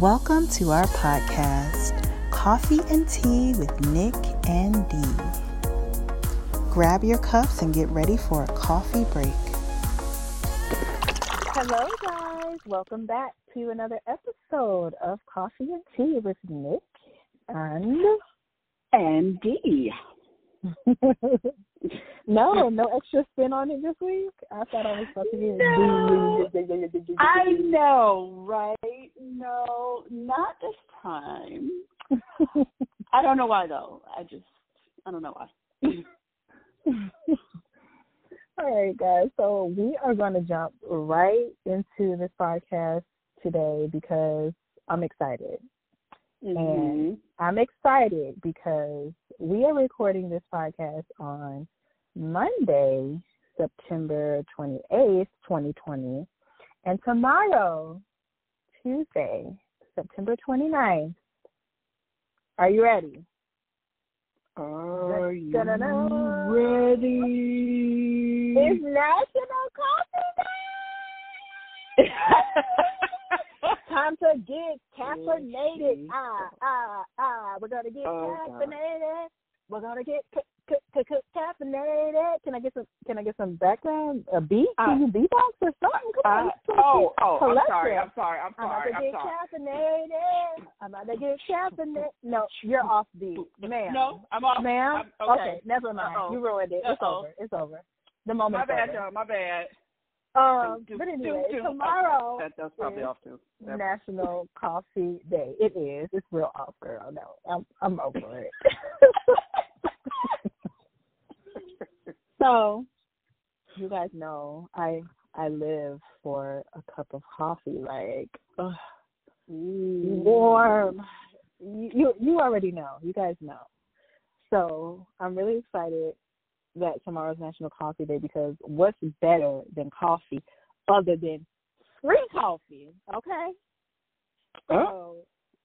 Welcome to our podcast, Coffee and Tea with Nick and Dee. Grab your cups and get ready for a coffee break. Hello, guys. Welcome back to another episode of Coffee and Tea with Nick and and Dee. no, no extra spin on it this week. I thought I was supposed to be. No. I know, right? No, not this time. I don't know why though. I just, I don't know why. All right, guys. So we are going to jump right into this podcast today because I'm excited. Mm-hmm. And I'm excited because we are recording this podcast on Monday, September 28th, 2020. And tomorrow, Tuesday, September 29th, are you ready? Are you ready? It's National Coffee Day! Time to get caffeinated. Ah, ah, ah. We're gonna get oh, caffeinated. God. We're gonna get c- c- c- caffeinated. Can I get some? Can I get some background? A beat? Uh, can you beatbox or something? Come on. Uh, oh, oh, I'm sorry. I'm sorry. I'm sorry. I'm about to get caffeinated. I'm about to get caffeinated. No, you're off beat, ma'am. No, I'm off. Ma'am. I'm, okay. okay. never mind. Uh-oh. You ruined it. It's Uh-oh. over. It's over. The moment. My bad, y'all. My bad. Um, but anyway, tomorrow that, that's probably off too. National Coffee Day. It is. It's real off, girl. No, I'm I'm over it. so, you guys know I I live for a cup of coffee, like ugh, warm. You you already know. You guys know. So I'm really excited that tomorrow's National Coffee Day because what's better than coffee other than free coffee? Okay. So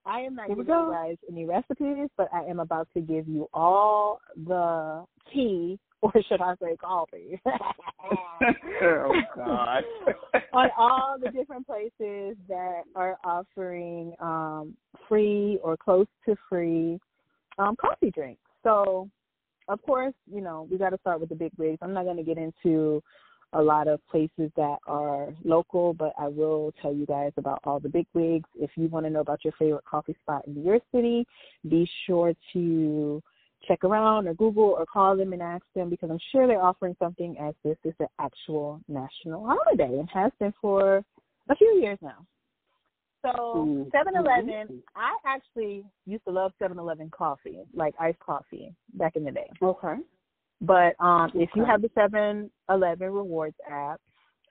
I am not giving you guys any recipes, but I am about to give you all the tea, or should I say coffee? oh God! on all the different places that are offering um, free or close to free um, coffee drinks. So of course, you know, we got to start with the big wigs. I'm not going to get into a lot of places that are local, but I will tell you guys about all the big wigs. If you want to know about your favorite coffee spot in your city, be sure to check around or Google or call them and ask them because I'm sure they're offering something as this is an actual national holiday and has been for a few years now. So Seven Eleven, I actually used to love Seven Eleven coffee, like iced coffee, back in the day. Okay. But um, okay. if you have the Seven Eleven Rewards app,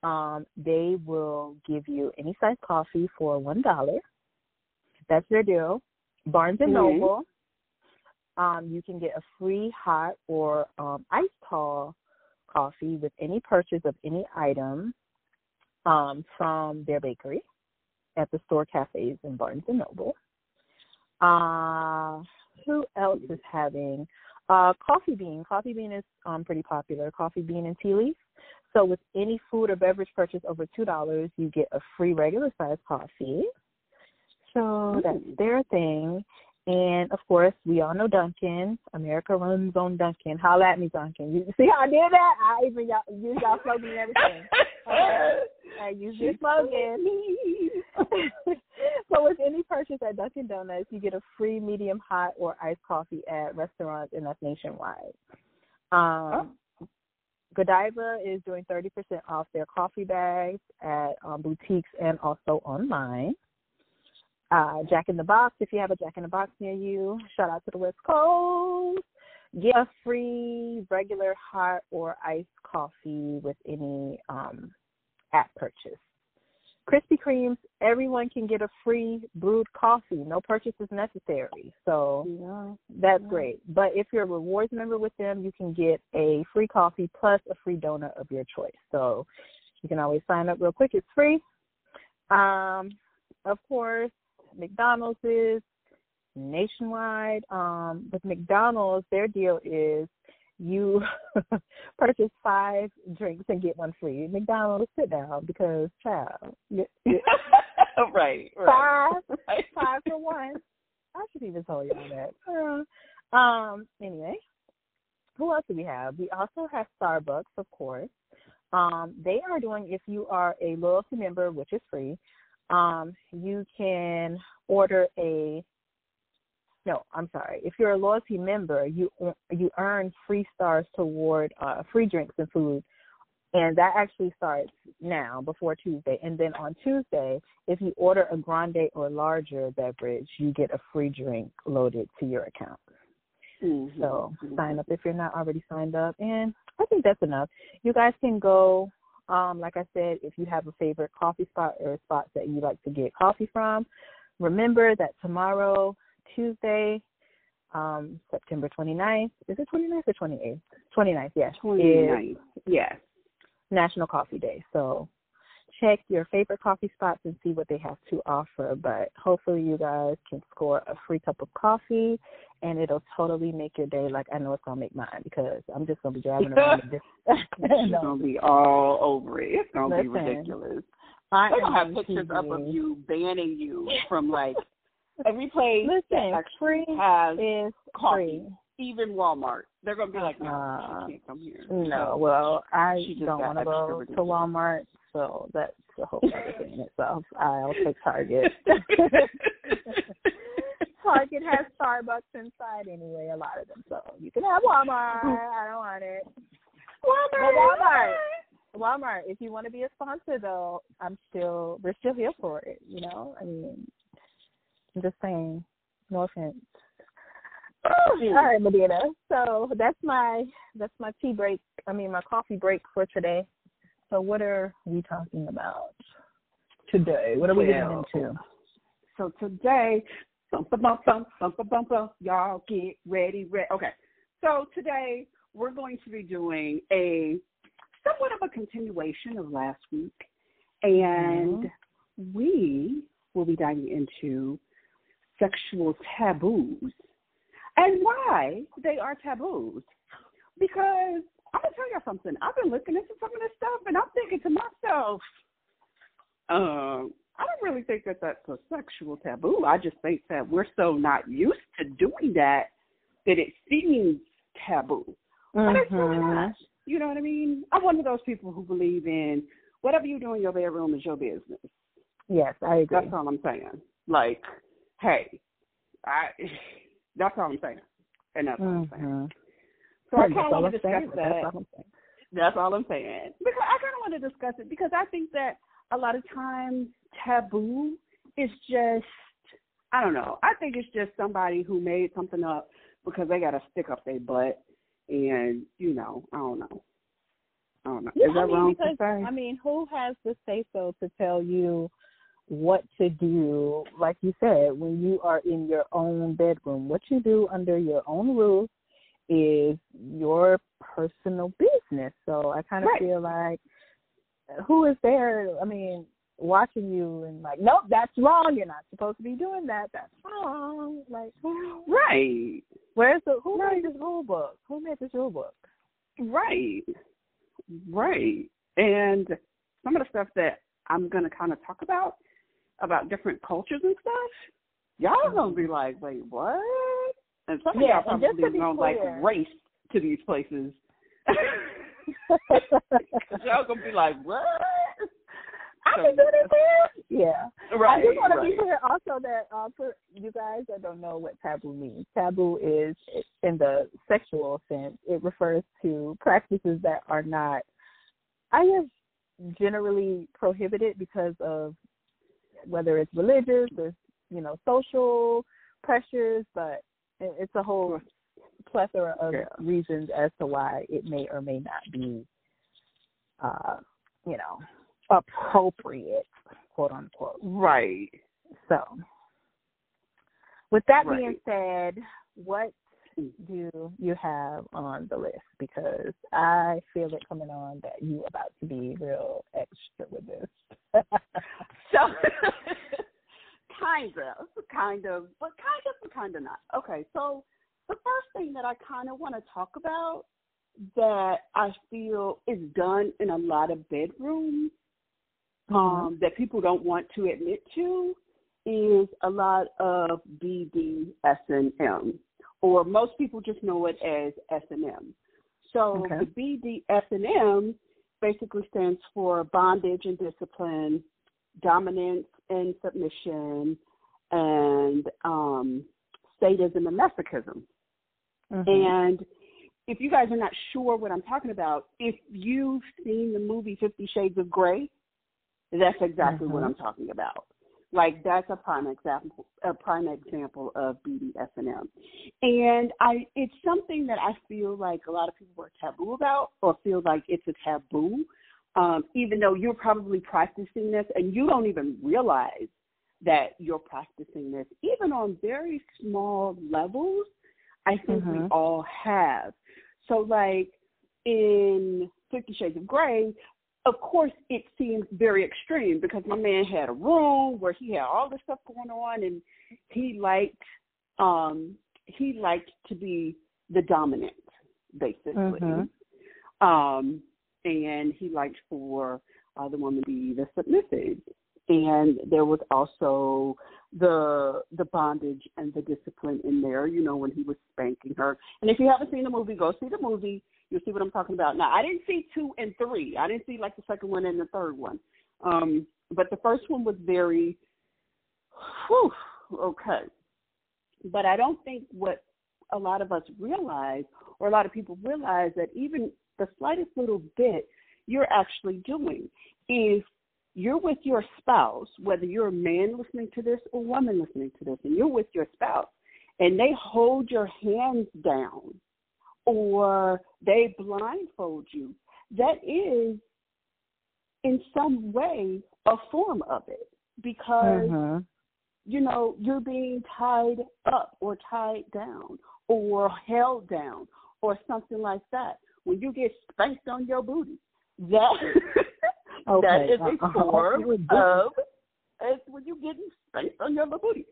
um, they will give you any size coffee for one dollar. That's their deal. Barnes and mm-hmm. Noble, um, you can get a free hot or um, iced tall coffee with any purchase of any item um, from their bakery at the store cafes in Barnes and Noble. Uh, who else is having uh, coffee bean? Coffee bean is um, pretty popular. Coffee bean and tea leaf. So with any food or beverage purchase over two dollars, you get a free regular size coffee. So that's their thing. And of course, we all know Dunkin'. America runs on Dunkin'. Holla at me, Dunkin'. You see how I did that? I even y'all use y'all slogan and everything. Okay. I use your slogan. so with any purchase at Dunkin' Donuts, you get a free medium hot or iced coffee at restaurants, and that's nationwide. Um, oh. Godiva is doing 30% off their coffee bags at um, boutiques and also online uh, Jack in the Box. If you have a Jack in the Box near you, shout out to the West Coast. Get a free regular hot or iced coffee with any um, app purchase. Krispy Kremes, everyone can get a free brewed coffee. No purchase is necessary. So yeah. that's yeah. great. But if you're a rewards member with them, you can get a free coffee plus a free donut of your choice. So you can always sign up real quick. It's free. Um, of course, McDonald's is nationwide. Um, with McDonald's, their deal is you purchase five drinks and get one free. McDonald's, sit down because child, right, right. Five, right. five for one. I should even tell y'all that. Uh, um. Anyway, who else do we have? We also have Starbucks, of course. Um, they are doing if you are a loyalty member, which is free. Um, you can order a no, I'm sorry. If you're a loyalty member, you you earn free stars toward uh, free drinks and food, and that actually starts now before Tuesday. And then on Tuesday, if you order a grande or larger beverage, you get a free drink loaded to your account. Mm-hmm. So sign up if you're not already signed up, and I think that's enough. You guys can go. Um, like I said, if you have a favorite coffee spot or spots that you like to get coffee from, remember that tomorrow Tuesday, um, September 29th. Is it 29th or 28th? 29th, yes. 29th, yes. National Coffee Day. So check your favorite coffee spots and see what they have to offer. But hopefully, you guys can score a free cup of coffee, and it'll totally make your day. Like I know it's gonna make mine because I'm just gonna be driving around. this. it's gonna be all over it. It's gonna Listen, be ridiculous. I They're gonna have pictures up of you banning you from like every place Listen, that free has is coffee, free. even Walmart. They're gonna be like, no, Uh, she can't come here. No, well, I don't want to go to. Walmart, so that's a whole other thing in itself. I'll take Target. Target has Starbucks inside anyway, a lot of them, so you can have Walmart. I don't want it. But Walmart. Walmart. If you want to be a sponsor, though, I'm still we're still here for it. You know, I mean, I'm just saying. No offense. Oh, All right, Medina. So that's my that's my tea break. I mean, my coffee break for today. So what are we talking about today? What are we Well, getting into? So today. Y'all get ready, ready. Okay. So today we're going to be doing a somewhat of a continuation of last week, and mm-hmm. we will be diving into sexual taboos and why they are taboos. Because I'm gonna tell y'all something. I've been looking into some of this stuff, and I'm thinking to myself, um, I don't really think that that's a sexual taboo. I just think that we're so not used to doing that that it seems taboo. But it's really Mhm. not. You know what I mean? I'm one of those people who believe in whatever you do in your bedroom is your business. Yes, I agree. That's all I'm saying. Like, hey, I. That's all I'm saying, and that's all I'm saying. So I That's kind of all want I'm to discuss saying. that. That's all I'm saying. That's all I'm saying. Because I kind of want to discuss it because I think that a lot of times taboo is just I don't know. I think it's just somebody who made something up because they got to stick up their butt, and you know, I don't know. I don't know. Yeah, is that I mean, wrong because, to say? I mean, who has the say so to tell you what to do? Like you said, when you are in your own bedroom, what you do under your own roof is your personal business. So I kind of Right. feel like who is there? I mean, watching you and like, nope, that's wrong. You're not supposed to be doing that. That's wrong. Like, right, where's the who Right. made this rule book? Who made this rule book? right, right. And some of the stuff that I'm gonna kind of talk about about different cultures and stuff, y'all gonna be mm-hmm. like, wait, what? And some of Yeah, y'all probably gonna like race to these places. y'all gonna be like, what? I can do this here. Yeah. Right. I just want to be clear also that uh, for you guys that don't know what taboo means, taboo is in the sexual sense. It refers to practices that are not, I guess, generally prohibited because of whether it's religious or you know social pressures, but it's a whole plethora of Yeah. reasons as to why it may or may not be, uh, you know, appropriate, quote unquote. Right. So, with that Right. being said, what do you have on the list? Because I feel it coming on that you about to be real extra with this. So, kind of, kind of, but kind of, but kind of not. Okay, so the first thing that I kind of want to talk about that I feel is done in a lot of bedrooms mm-hmm. um, that people don't want to admit to is a lot of BDSM, or most people just know it as S&M. So okay. the BDSM basically stands for bondage and discipline, dominance and submission, and um, sadism and masochism. Mm-hmm. And if you guys are not sure what I'm talking about, if you've seen the movie Fifty Shades of Grey, that's exactly mm-hmm. what I'm talking about. Like that's a prime example, a prime example of BDSM, and I it's something that I feel like a lot of people are taboo about, or feel like it's a taboo, um, even though you're probably practicing this and you don't even realize that you're practicing this, even on very small levels. I think mm-hmm. we all have. So, like in Fifty Shades of Grey, of course, it seems very extreme because my man had a room where he had all this stuff going on, and he liked um he liked to be the dominant, basically. Mm-hmm. Um, and he liked for uh, the woman to be the submissive. And there was also the the bondage and the discipline in there, you know, when he was spanking her. And if you haven't seen the movie, go see the movie. You'll see what I'm talking about. Now, I didn't see two and three. I didn't see like the second one and the third one. Um, but the first one was very, whew, okay. But I don't think what a lot of us realize, or a lot of people realize, that even the slightest little bit you're actually doing is you're with your spouse, whether you're a man listening to this or a woman listening to this, and you're with your spouse, and they hold your hands down or they blindfold you, that is in some way a form of it because mm-hmm. you know you're being tied up or tied down or held down or something like that when you get spanked on your booty that okay. that is a uh-huh. form of it's when you're getting spanked on your booty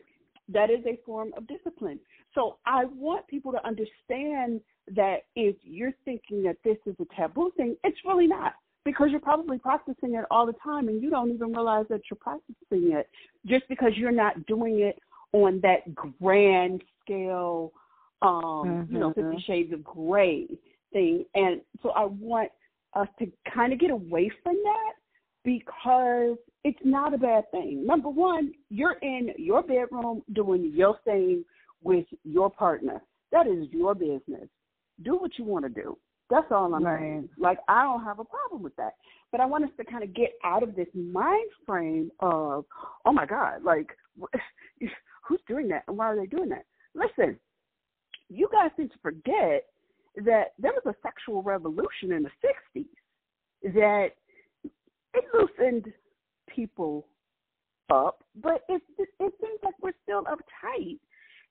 that is a form of discipline so i want people to understand that if you're thinking that this is a taboo thing, it's really not because you're probably practicing it all the time and you don't even realize that you're practicing it just because you're not doing it on that grand scale, um, mm-hmm. you know, Fifty mm-hmm. Shades of Grey thing. And so I want us to kind of get away from that because it's not a bad thing. Number one, you're in your bedroom doing your thing with your partner. That is your business do what you want to do. That's all I'm right. saying. Like I don't have a problem with that. But I want us to kind of get out of this mind frame of, oh my God, like who's doing that and why are they doing that? Listen, you guys seem to forget that there was a sexual revolution in the '60s that it loosened people up, but it it, seems like we're still uptight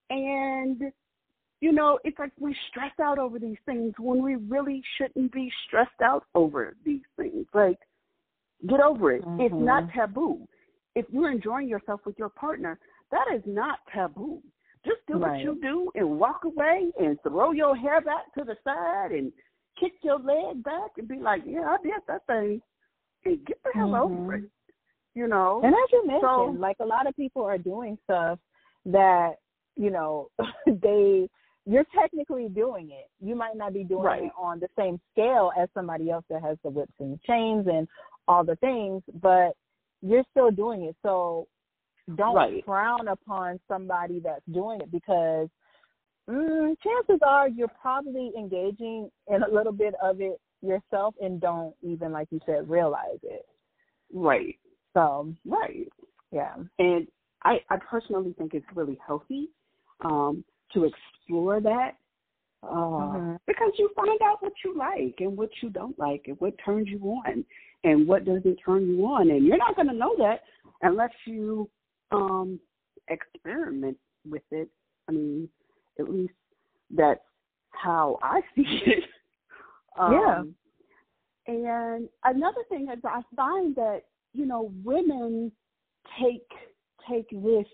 and you know, it's like we stress out over these things when we really shouldn't be stressed out over these things. Like, get over it. Mm-hmm. It's not taboo. If you're enjoying yourself with your partner, that is not taboo. Just do right. what you do and walk away and throw your hair back to the side and kick your leg back and be like, yeah, I did that thing. And get the hell mm-hmm. over it. You know? And as you mentioned, so, like a lot of people are doing stuff that, you know, they you're technically doing it. You might not be doing right. it on the same scale as somebody else that has the whips and chains and all the things, but you're still doing it. So don't right. frown upon somebody that's doing it because mm, chances are you're probably engaging in a little bit of it yourself and don't even, like you said, realize it. Right. So right. Yeah. And I, I personally think it's really healthy um, to explore that uh, mm-hmm. because you find out what you like and what you don't like and what turns you on and what doesn't turn you on and you're not going to know that unless you um experiment with it i mean at least that's how i see it um, yeah and another thing is i find that you know women take take this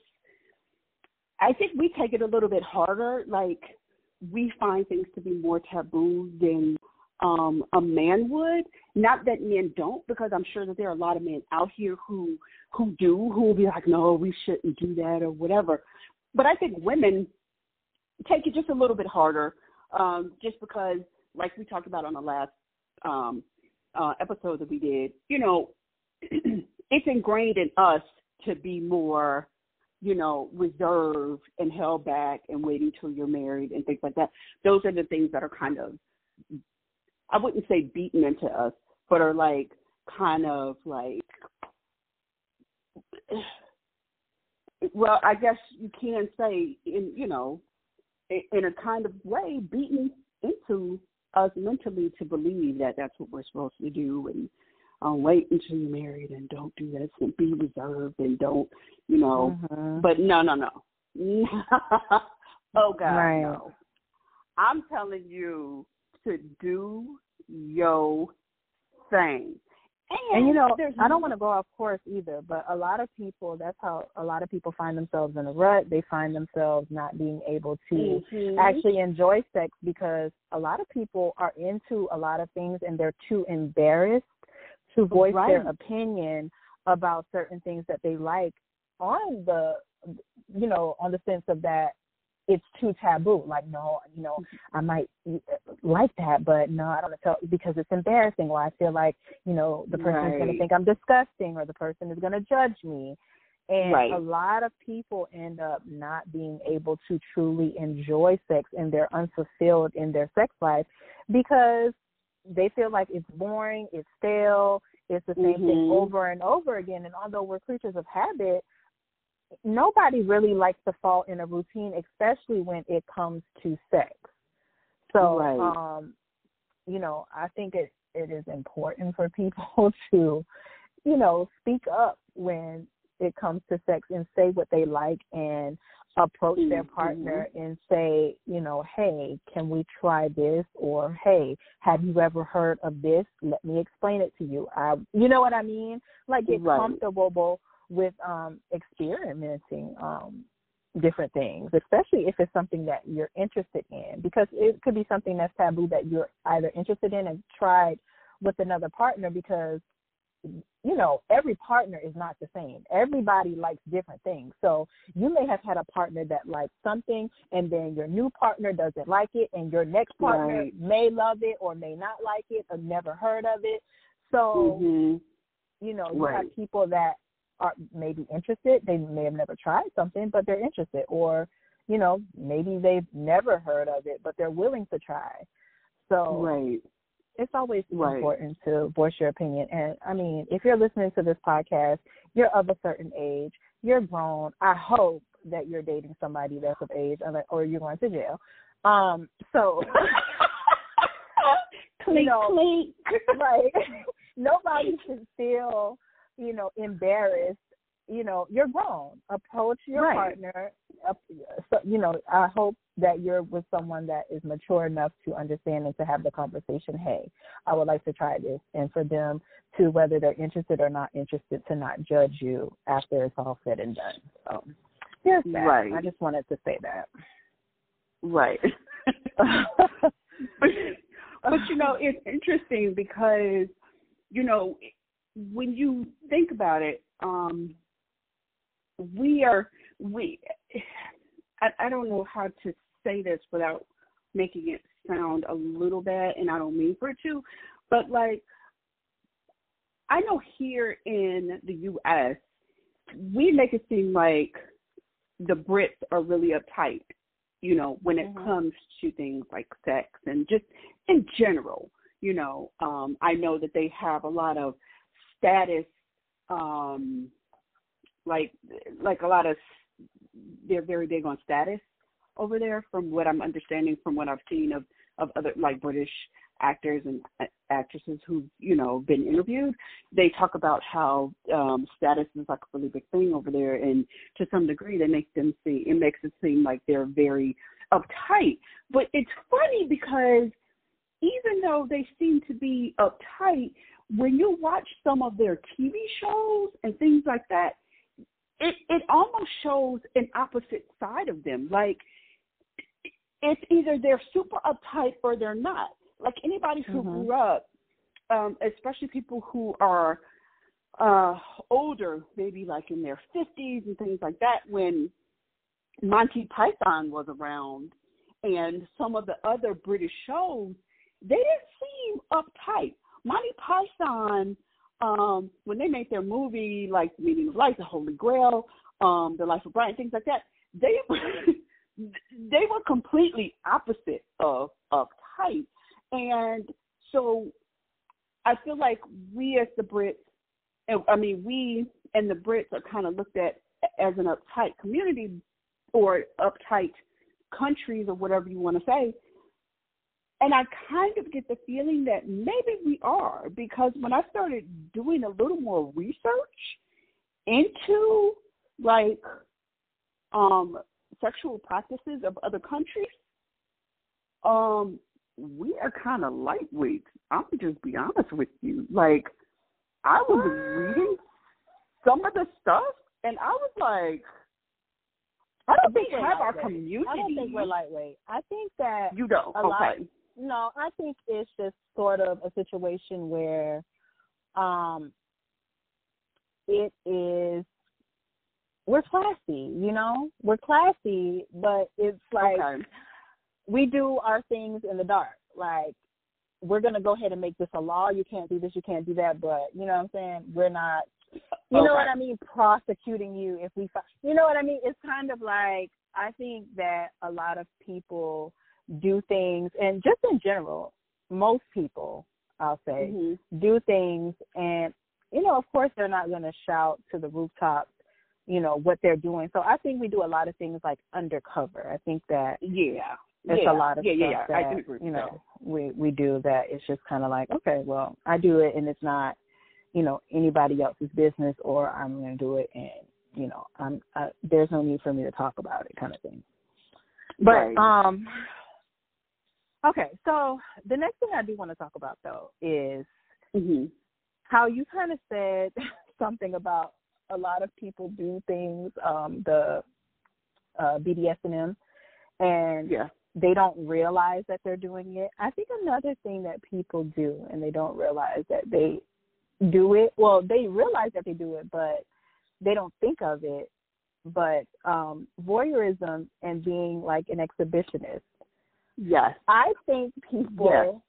I think we take it a little bit harder. Like we find things to be more taboo than um a man would. Not that men don't, because I'm sure that there are a lot of men out here who who do, who will be like, no, we shouldn't do that or whatever. But I think women take it just a little bit harder, um, just because, like we talked about on the last um, uh, episode that we did, you know, it's ingrained in us to be more, you know, reserved and held back and waiting till you're married and things like that. Those are the things that are kind of, I wouldn't say beaten into us, but are like kind of like well, I guess you can say in you know, in a kind of way, beaten into us mentally to believe that that's what we're supposed to do and um, wait until you're married and don't do this and be reserved and don't, you know. Mm-hmm. But no, no, no. oh God, right. no. I'm telling you to do your thing. And, and you know, I don't want to go off course either, but a lot of people, that's how a lot of people find themselves in a rut. They find themselves not being able to mm-hmm. actually enjoy sex because a lot of people are into a lot of things and they're too embarrassed to voice right. their opinion about certain things that they like on the, you know, on the sense of that it's too taboo. Like, no, you know, I might like that, but no, I don't tell because it's embarrassing. Or I feel like, you know, the person's right. going to think I'm disgusting, or the person is going to judge me. And right. a lot of people end up not being able to truly enjoy sex and they're unfulfilled in their sex life because they feel like it's boring, it's stale, it's the same mm-hmm. thing over and over again. And although we're creatures of habit, nobody really likes to fall in a routine, especially when it comes to sex. So, right. um, you know, I think it it is important for people to, you know, speak up when it comes to sex and say what they like and approach mm-hmm. their partner and say, you know, hey, can we try this? Or hey, have you ever heard of this? Let me explain it to you. I, you know what I mean? Like get right. comfortable with um experimenting um different things, especially if it's something that you're interested in, because it could be something that's taboo that you're either interested in and tried with another partner because you know every partner is not the same everybody likes different things so you may have had a partner that likes something and then your new partner doesn't like it and your next partner right. may love it or may not like it or never heard of it so mm-hmm. you know you right. have people that are maybe interested. They may have never tried something, but they're interested. Or, you know, maybe they've never heard of it, but they're willing to try. So right. it's always right. important to voice your opinion. And I mean, if you're listening to this podcast, you're of a certain age, you're grown. I hope that you're dating somebody that's of age, or you're going to jail. Um, so clink, you know, clink. right. Nobody should feel you know, embarrassed, you know, you're grown. Approach your right. partner. Uh, so, you know, I hope that you're with someone that is mature enough to understand and to have the conversation. Hey, I would like to try this, and for them to whether they're interested or not interested to not judge you after it's all said and done. So, yes. Right. I just wanted to say that. Right. but you know, it's interesting because you know when you think about it, um, we are we. I, I don't know how to say this without making it sound a little bad, and I don't mean for it to, but like I know here in the U.S. we make it seem like the Brits are really uptight, you know, when it mm-hmm. comes to things like sex and just in general. You know, um, I know that they have a lot of status um like like a lot of they're very big on status over there from what i'm understanding from what i've seen of of other like british actors and actresses who've you know been interviewed. They talk about how um status is like a really big thing over there and to some degree they make them see it makes it seem like they're very uptight. But it's funny because even though they seem to be uptight when you watch some of their TV shows and things like that, it it almost shows an opposite side of them. Like it's either they're super uptight or they're not. like anybody who Mhm. grew up, um, especially people who are uh older, maybe like in their fifties and things like that, when Monty Python was around and some of the other British shows, they didn't seem uptight. Monty Python, um, when they made their movie like Meaning of Life, The Holy Grail, um, The Life of Brian, things like that, they they were completely opposite of uptight. And so I feel like we as the Brits and I mean we and the Brits are kind of looked at as an uptight community or uptight countries or whatever you want to say. And I kind of get the feeling that maybe we are because when I started doing a little more research into like um sexual practices of other countries, um, we are kind of lightweight. I'm gonna just be honest with you. Like, I was reading some of the stuff, and I was like, I don't think we're have our community. I don't think we're lightweight. I think that You don't. a lot- okay. No, I think it's just sort of a situation where um it is we're classy, you know? We're classy, but it's like okay. we do our things in the dark. Like we're gonna go ahead and make this a law. You can't do this, you can't do that, but you know what I'm saying? We're not you know Okay. what I mean, prosecuting you if we fi- you know what I mean? It's kind of like I think that a lot of people do things and just in general, most people, I'll say, Mhm. do things and you know, of course they're not gonna shout to the rooftops, you know, what they're doing. So I think we do a lot of things like undercover. I think that Yeah. it's yeah. a lot of yeah, yeah, stuff yeah. that I do agree you know that. we we do that it's just kind of like okay well i do it and it's not you know anybody else's business or i'm going to do it and you know i'm uh, there's no need for me to talk about it kind of thing but Right. um okay so the next thing i do want to talk about though is Mhm. how you kind of said something about a lot of people do things um the uh bdsm and Yeah. they don't realize that they're doing it. I think another thing that people do and they don't realize that they do it. Well, they realize that they do it, but they don't think of it. But um voyeurism and being like an exhibitionist. Yes. I think people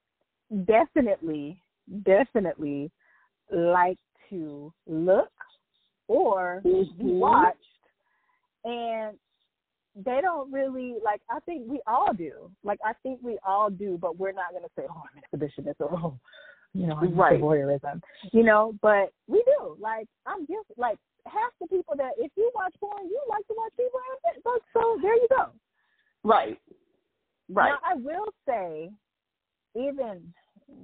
definitely, definitely like to look or be Mhm. watched and they don't really like I think we all do. Like I think we all do, but we're not gonna say, Oh, I'm an exhibitionist or oh you know, I'm Right. voyeurism. You know, but we do. Like I'm guilty like half the people that if you watch porn, you like to watch people. So, so there you go. Right. Right. Now I will say, even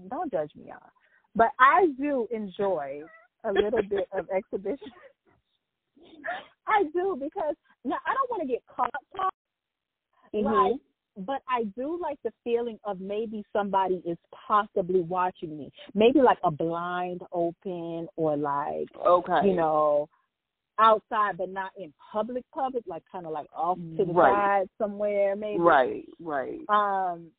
don't judge me, y'all, but I do enjoy a little bit of exhibition. I do because now I don't want to get caught up, Mhm. like, but I do like the feeling of maybe somebody is possibly watching me, maybe like a blind open or like okay. you know outside but not in public public like kind of like off to the Right. side somewhere maybe Right. Right. um,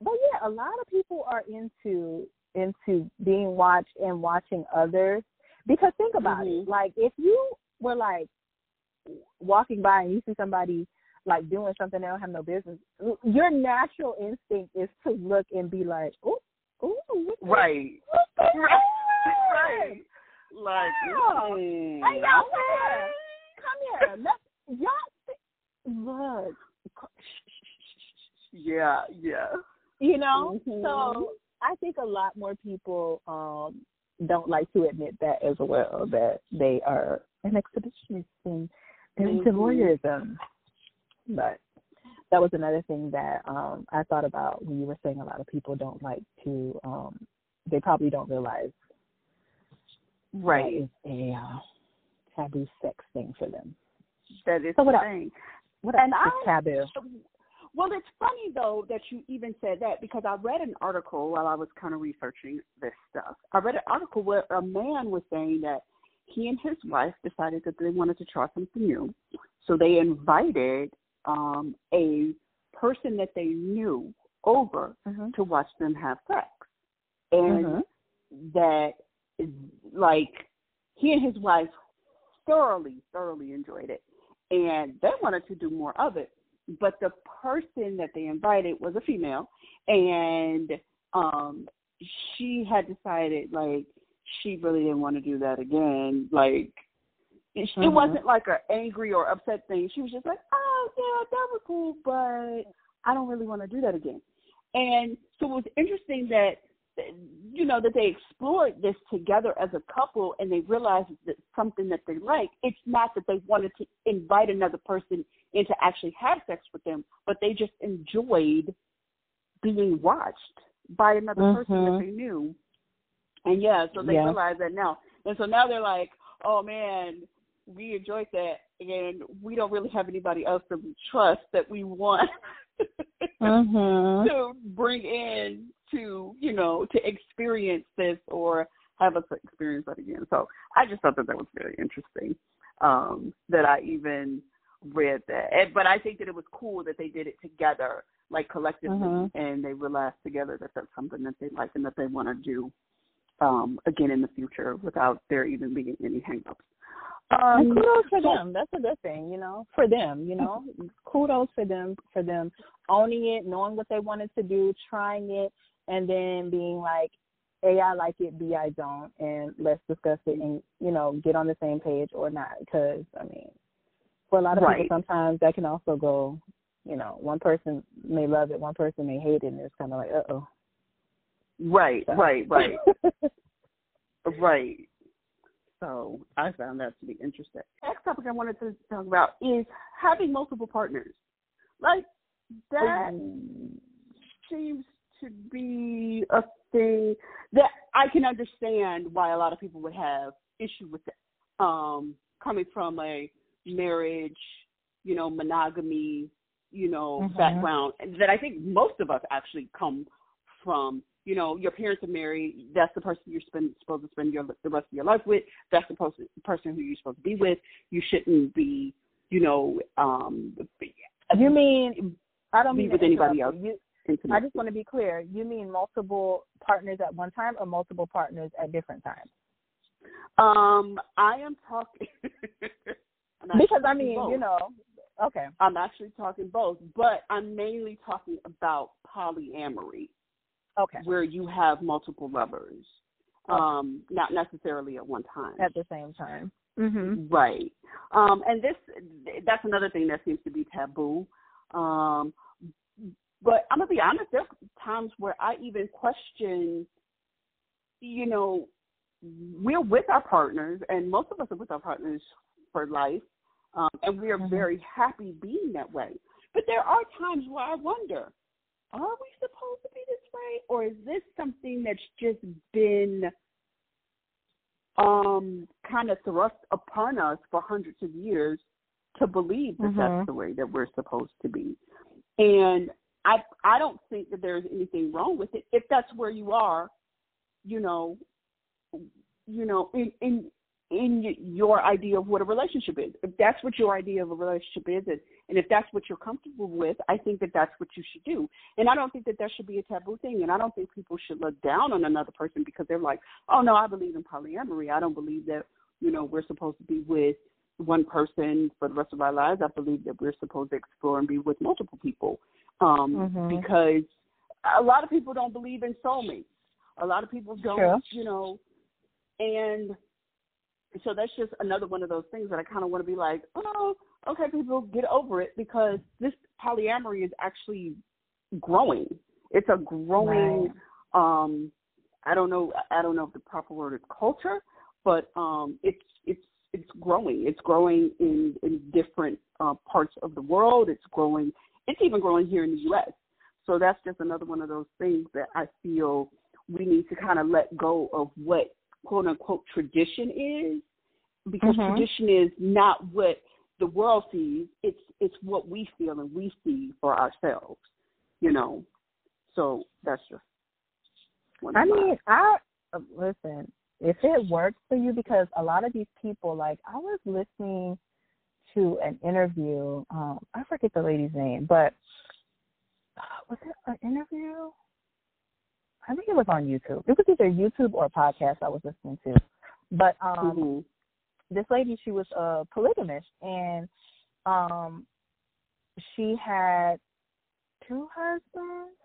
but yeah, a lot of people are into into being watched and watching others because think about it. Mhm. Like if you were like walking by and you see somebody like doing something they don't have no business, your natural instinct is to look and be like, "Oh, oh, Right. right, Right. Like, Yeah. mm, Hey, y'all, okay. come here, Let's, y'all look." Yeah, yeah. you know Mhm. so i think a lot more people um don't like to admit that as well that they are an exhibitionist and they're into voyeurism but that was another thing that um i thought about when you were saying a lot of people don't like to um they probably don't realize Right. that it's a uh, taboo sex thing for them That is So what the else? thing. what And else I- taboo Well, it's funny though that you even said that because I read an article while I was kind of researching this stuff. I read an article where a man was saying that he and his wife decided that they wanted to try something new, so they invited um, a person that they knew over mm-hmm. to watch them have sex. And Mhm. that is like he and his wife thoroughly, thoroughly enjoyed it. And they wanted to do more of it. But the person that they invited was a female and um she had decided like she really didn't want to do that again. Like it, it Mhm. wasn't like a angry or upset thing. She was just like, "Oh yeah, that was cool, but I don't really want to do that again." And so it was interesting that you know that they explored this together as a couple and they realized that something that they like. It's not that they wanted to invite another person in to actually have sex with them, but they just enjoyed being watched by another person Mhm. that they knew. And yeah, so they Yeah. realize that now. And so now they're like, oh man, we enjoyed that and we don't really have anybody else that we trust that we want Mhm. to bring in to, you know, to experience this or have us experience that again. So I just thought that that was very interesting. Um, that I even read that. And, but I think that it was cool that they did it together, like collectively, Mhm. and they realized together that that's something that they like and that they want to do um, again in the future without there even being any hangups. and Um, kudos for them. That's a good thing, you know, for them, you know. kudos for them for them owning it, knowing what they wanted to do, trying it, and then being like, A, I like it, B, I don't, and let's discuss it and, you know, get on the same page or not. Because, I mean, for a lot of Right. people, sometimes that can also go, you know, one person may love it, one person may hate it, and it's kind of like, uh oh. right, right, right. Right. So I found that to be interesting. Next topic I wanted to talk about is having multiple partners. Like that seems to be a thing that I can understand why a lot of people would have issue with it. Um, coming from a marriage, you know, monogamy, you know, Mhm. background that I think most of us actually come from you know, your parents are married. That's the person you're spend, supposed to spend your the rest of your life with. That's the person person who you're supposed to be with. You shouldn't be, you know, um, You mean I don't be mean with anybody else. you. Intimate. I just want to be clear. You mean multiple partners at one time or multiple partners at different times? Um, I am talking Because I mean, both. you know, okay. I'm actually talking both, but I'm mainly talking about polyamory, Okay. where you have multiple lovers, um, not necessarily at one time. At the same time. Mhm. Right. Um, and this that's another thing that seems to be taboo. Um, but I'm gonna be honest, there's times where I even question, you know, we're with our partners, and most of us are with our partners for life, um, and we are Mhm. very happy being that way. But there are times where I wonder, are we supposed to be this way, or is this something that's just been um, kind of thrust upon us for hundreds of years to believe that Mhm. that's the way that we're supposed to be. And I I don't think that there's anything wrong with it if that's where you are, you know, you know, in in in your idea of what a relationship is. If that's what your idea of a relationship is, and, and if that's what you're comfortable with, I think that that's what you should do. And I don't think that that should be a taboo thing. And I don't think people should look down on another person because they're like, oh no, I believe in polyamory. I don't believe that you know we're supposed to be with one person for the rest of our lives. I believe that we're supposed to explore and be with multiple people um, Mhm. because a lot of people don't believe in soulmates. A lot of people don't, True. you know, and so that's just another one of those things that I kind of want to be like, oh, okay, people get over it because this polyamory is actually growing. It's a growing. um I don't know. I don't know if the proper word is culture, but um it's it's it's growing. It's growing in in different uh, parts of the world. It's growing. It's even growing here in the U.S. So that's just another one of those things that I feel we need to kind of let go of what quote unquote tradition is, because Mhm. tradition is not what the world sees. It's it's what we feel and we see for ourselves. You know. So that's just. one I mean, I uh, listen. If it works for you, because a lot of these people, like I was listening to an interview. Um, I forget the lady's name, but was it an interview? I think it was on YouTube. It was either YouTube or a podcast I was listening to. But um hmm this lady she was a polygamist and um she had two husbands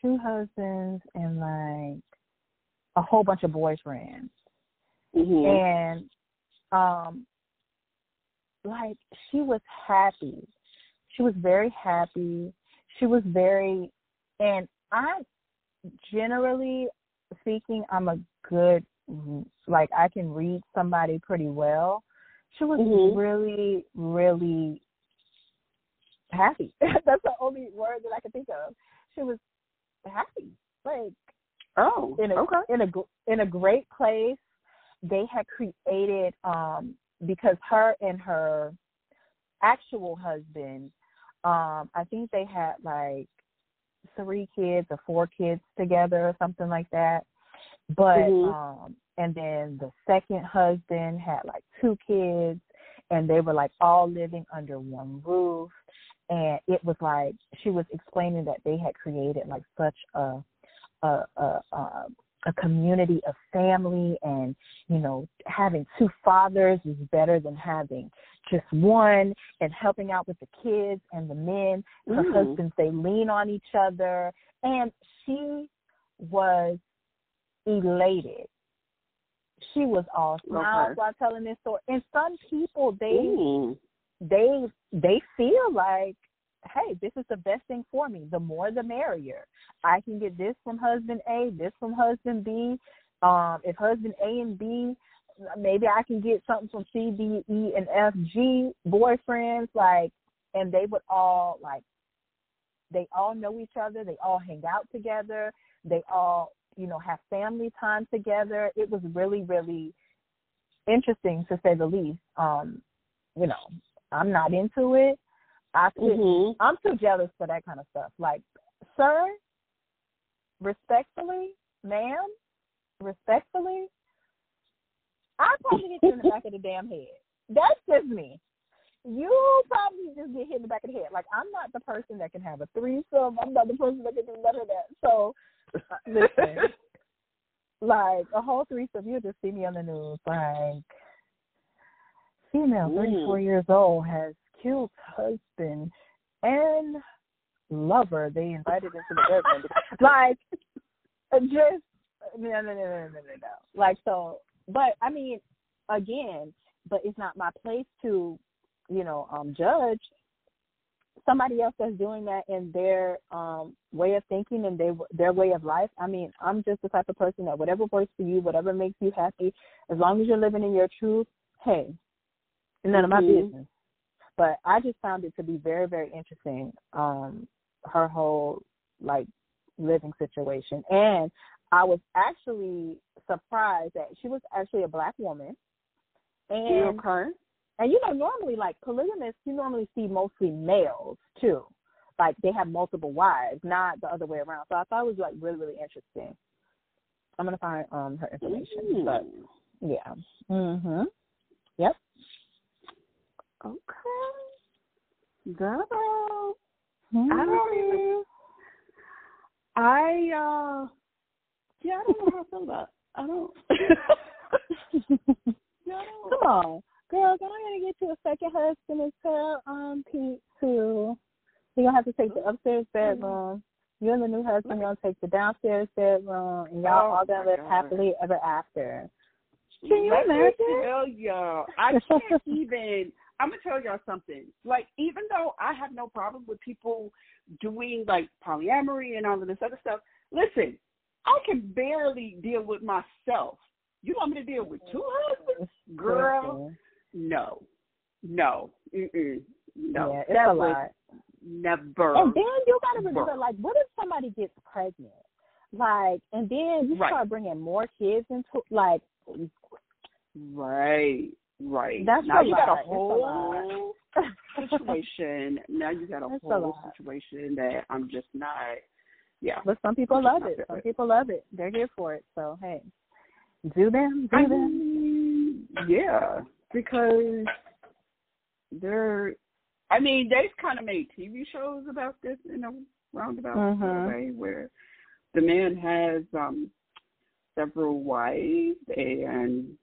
two husbands and like a whole bunch of boyfriends hmm and um like she was happy she was very happy she was very and i generally speaking i'm a good like i can read somebody pretty well she was Mhm. really really happy that's the only word that i can think of she was happy like Oh, in a okay. in a in a great place. They had created um because her and her actual husband, um, I think they had like three kids or four kids together or something like that. But Mhm. um and then the second husband had like two kids and they were like all living under one roof and it was like she was explaining that they had created like such a a a a, a community of family and you know having two fathers is better than having just one and helping out with the kids and the men. Her Mm. husbands they lean on each other. And she was elated. She was all smiles while telling this story. And some people they Mm. they they feel like hey this is the best thing for me. The more the merrier. I can get this from husband a this from husband b. Um if husband a and b maybe i can get something from c d e and f g boyfriends like and they would all like they all know each other. They all hang out together. They all you know have family time together. It was really really interesting to say the least. Um you know i'm not into it i could Mhm. I'm too jealous for that kind of stuff. Like, sir, respectfully, ma'am, respectfully, I probably hit you in the back of the damn head. That's just me. You probably just get hit in the back of the head. Like, I'm not the person that can have a threesome. I'm not the person that can do none of that. So, uh, listen, like a whole threesome, you'll just see me on the news. Like, female, Mm. 34 years old, has killed husband and lover. They invited into the bedroom. like, uh, just no, no, no, no, no, no, no. Like so, but I mean, again, but it's not my place to, you know, um, judge somebody else that's doing that in their um way of thinking and their their way of life. I mean, I'm just the type of person that whatever works for you, whatever makes you happy, as long as you're living in your truth, hey, none of my Mhm. business. But I just found it to be very, very interesting. Um, her whole like living situation, and I was actually surprised that she was actually a black woman, and okay. and you know, normally like polygamists, you normally see mostly males too. Like they have multiple wives, not the other way around. So I thought it was like really, really interesting. I'm gonna find um her information. Mm. But yeah. Mhm. Yep. Okay. Girl. Mm-hmm. I don't even. I uh. Yeah, I don't know how I feel about. I don't. yeah, I don't. Come on. Girl, go ahead and get you a second husband and tell um Pete to you're gonna have to take the upstairs bedroom. You and the new husband gonna take the downstairs bedroom and y'all Oh, all gonna live God. happily ever after. Can you Let me imagine? tell y'all, I can't even. I'm gonna tell y'all something. Like, even though I have no problem with people doing like polyamory and all of this other stuff, listen, I can barely deal with myself. You want me to deal with two husbands, girl? No, no, mm-mm, no. Yeah, it's that a lot. never. And then you gotta remember, like, what if somebody gets pregnant? Like, and then you Right. start bringing more kids into, like, Right, right. That's now a you got lot. a a whole lot. situation. now you got a That's whole lot. situation that I'm just not. Yeah. But some people love it. Some it. people love it. They're here for it. So hey, do them, do I them. mean, yeah, because they're. I mean, they've kind of made TV shows about this in a roundabout Mhm. way, where the man has um several wives and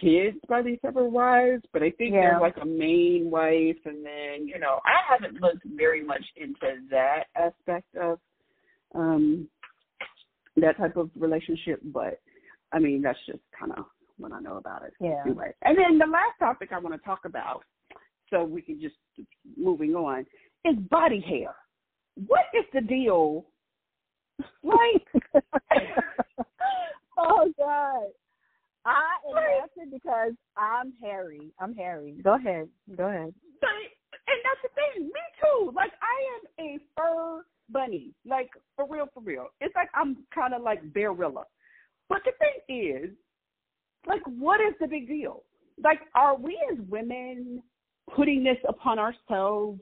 kids by these several wives, but I think Yeah. there's like a main wife, and then you know I haven't looked very much into that aspect of um that type of relationship, but I mean that's just kind of what I know about it. Yeah. Anyway, and then the last topic I want to talk about, so we can just moving on, is body hair. What is the deal? Like, oh God. I am laughing because I'm hairy. I'm hairy. Go ahead. Go ahead. but, and that's the thing. Me too. Like I am a fur bunny. Like for real, for real. It's like I'm kind of like Bearilla. But the thing is, like, what is the big deal? Like, are we as women putting this upon ourselves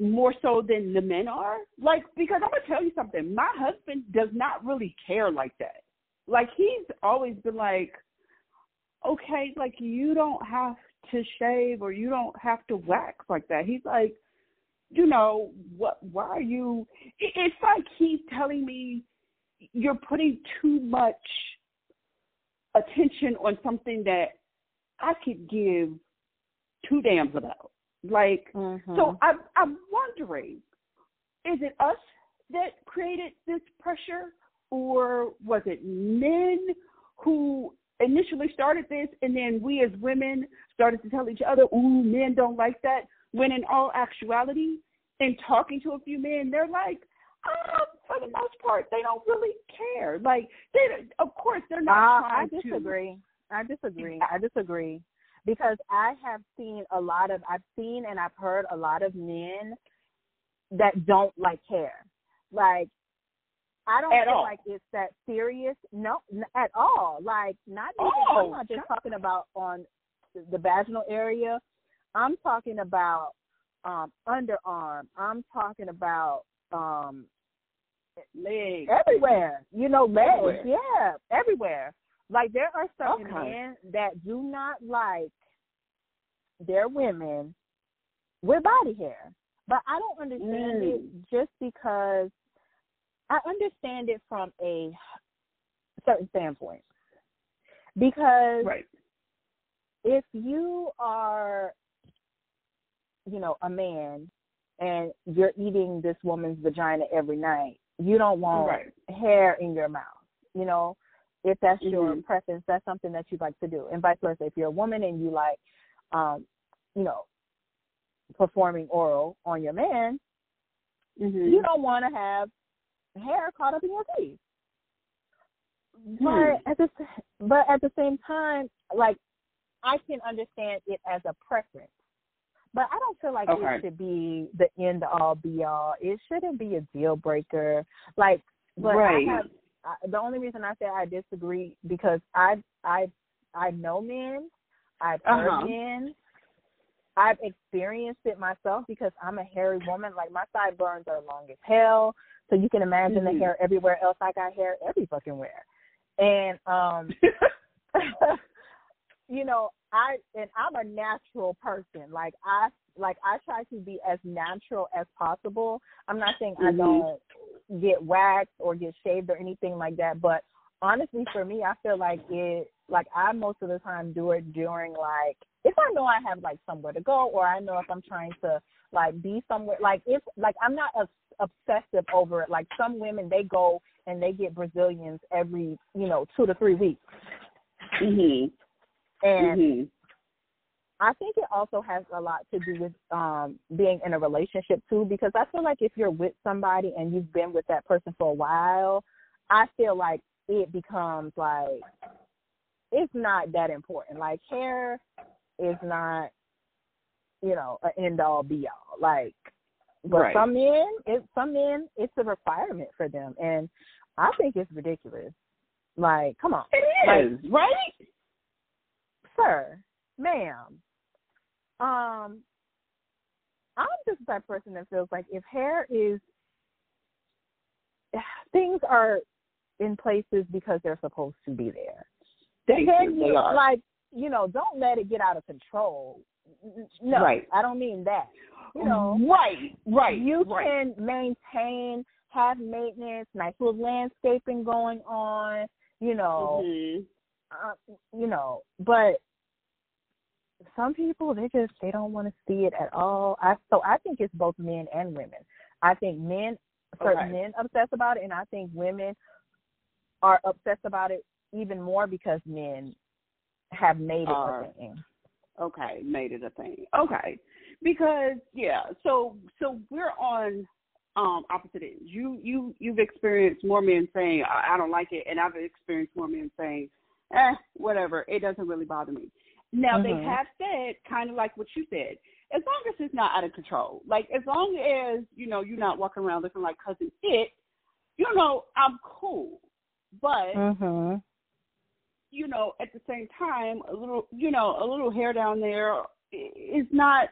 more so than the men are? Like, because I'm gonna tell you something. My husband does not really care like that. Like, he's always been like, okay, like you don't have to shave or you don't have to wax like that. He's like, you know, what? Why are you? It's like he's telling me you're putting too much attention on something that I could give two damns about. Like, Mhm. so I'm I'm wondering, is it us that created this pressure, or was it men who initially started this, and then we as women started to tell each other, "Ooh, men don't like that." When in all actuality, in talking to a few men, they're like, um, for the most part, they don't really care. Like, they, of course, they're not Uh, I trying to. disagree. I disagree. I disagree because I have seen a lot of I've seen and I've heard a lot of men that don't like hair. Like I don't At feel all. like it's that serious. No, n- at all. Like not even. Oh, I'm not just God. talking about on the vaginal area. I'm talking about um underarm. I'm talking about um legs. everywhere. You know, legs. Everywhere. Yeah, everywhere. Like there are certain Okay. men that do not like their women with body hair. But I don't understand Mm. it just because I understand it from a certain standpoint. Because Right. if you are, you know, a man and you're eating this woman's vagina every night, you don't want Right. hair in your mouth. You know, if that's your Mhm. preference, that's something that you'd like to do. And vice versa, if you're a woman and you like, um, you know, performing oral on your man, Mm-hmm. you don't want to have hair caught up in your teeth. Hmm. But at the but at the same time, like I can understand it as a preference, but I don't feel like Okay. it should be the end all be all. It shouldn't be a deal breaker. Like, but Right. I have I, the only reason I say I disagree because I I I know men, I've heard Uh-huh. men, I've experienced it myself because I'm a hairy woman. Like my sideburns are long as hell, so you can imagine Mhm. the hair everywhere else. I got hair every fucking where, and um, you know, I and I'm a natural person. Like I like I try to be as natural as possible. I'm not saying I Mhm. don't get waxed or get shaved or anything like that, but honestly for me I feel like it like I most of the time do it during like if I know I have like somewhere to go or I know if I'm trying to like be somewhere like if like I'm not as obsessive over it. Like some women they go and they get Brazilians every, you know, two to three weeks. mhm. And Mhm. I think it also has a lot to do with um being in a relationship too because I feel like if you're with somebody and you've been with that person for a while, I feel like it becomes like it's not that important. Like hair is not you know, an end all be all. Like but Right. some men it some men it's a requirement for them and I think it's ridiculous. Like, come on. it is Like, right. sir, ma'am, um, I'm just the type person that feels like if hair is, things are in places because they're supposed to be there. Thank then you. They are. like, you know, don't let it get out of control. No, Right. I don't mean that. You know, right, right. you right. can maintain, have maintenance, nice little landscaping going on. You know, Mhm. uh, you know, but some people they just they don't want to see it at all. I so I think it's both men and women. I think men certain Okay. men obsess about it, and I think women are obsessed about it even more because men have made it Are. a thing. Okay, made it a thing. Okay, because yeah, so so we're on um opposite ends. You you you've experienced more men saying I, I don't like it, and I've experienced more men saying, eh, whatever, it doesn't really bother me. Now they Mhm. have said kind of like what you said, as long as it's not out of control, like as long as you know you're not walking around looking like Cousin Itt, you know I'm cool, but Mhm. You know, at the same time, a little, you know, a little hair down there is not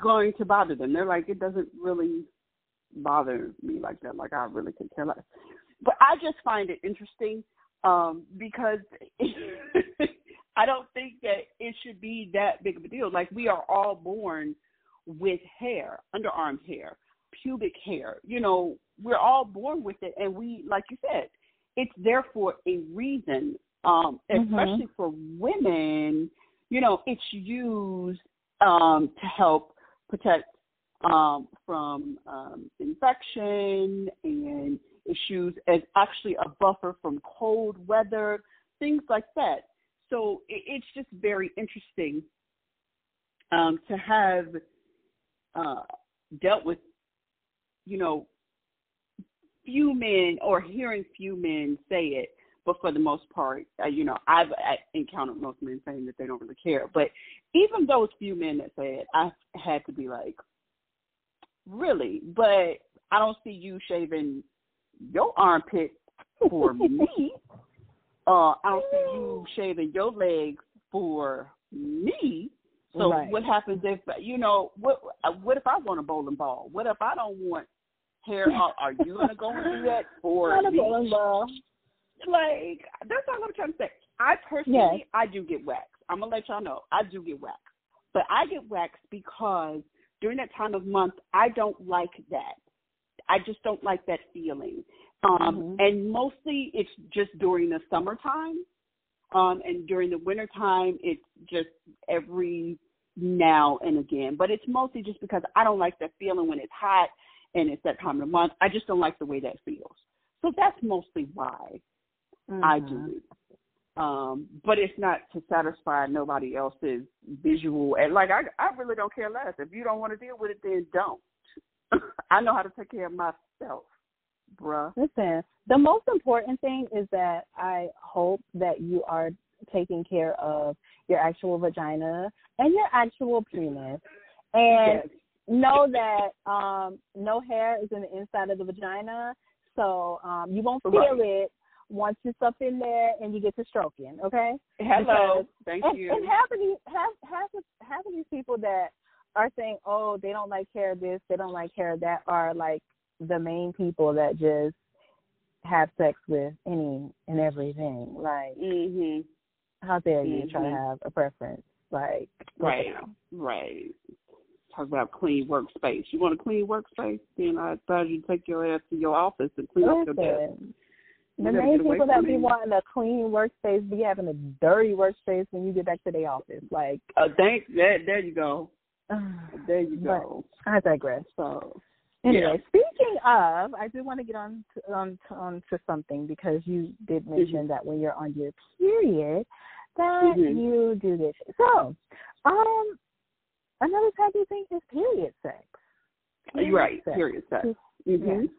going to bother them. They're like, it doesn't really bother me like that. Like I really could care less. But I just find it interesting um, because I don't think that it should be that big of a deal. Like we are all born with hair, underarm hair, pubic hair. You know, we're all born with it, and we, like you said, it's there for a reason. Um, Mhm. especially for women, you know, it's used um, to help protect um, from um, infection and issues as actually a buffer from cold weather, things like that. So it, it's just very interesting um, to have uh, dealt with, you know, few men or hearing few men say it, but for the most part, uh, you know, I've I encountered most men saying that they don't really care. But even those few men that say it, I had to be like, really? But I don't see you shaving your armpit for me. Uh, I don't see you shaving your legs for me. So Right. what happens if you know what? What if I want a bowling ball? What if I don't want hair? Are, are you gonna go and do that for Not a me? bowling ball. Like that's all I'm trying to say. I personally, Yes. I do get waxed. I'm gonna let y'all know I do get waxed, but I get waxed because during that time of month I don't like that. I just don't like that feeling. Um, Mhm. And mostly it's just during the summertime. Um, and during the wintertime, it's just every now and again. But it's mostly just because I don't like that feeling when it's hot and it's that time of the month. I just don't like the way that feels. So that's mostly why I Mhm. do it. Um, but it's not to satisfy nobody else's visual. And like I, I really don't care less. If you don't want to deal with it, then don't. I know how to take care of myself, bruh. Listen, the most important thing is that I hope that you are taking care of your actual vagina and your actual penis. And Yes. know that um no hair is in the inside of the vagina, so um you won't feel Right. it once it's up in there and you get to stroking, okay? Hello. Because- Thank and, you. and half of these half half of half of these people that are saying, Oh, they don't like hair this, they don't like hair that are like the main people that just have sex with any and everything. Like, mhm. how dare you try to Mhm. have a preference? Like Right. Right. Talk about clean workspace. You want a clean workspace? Then I advise you take your ass to your office and clean up your desk. The main people that be wanting a clean workspace be having a dirty workspace when you get back to the office. Like, Uh, thank that. There you go. There you go. I digress. So Anyway, Yeah. speaking of, I do want to get on to, on on to something because you did mention that when you're on your period, that Mhm. you do this. So, um, another taboo thing is period sex. Period right. sex. Period sex. To, Mhm.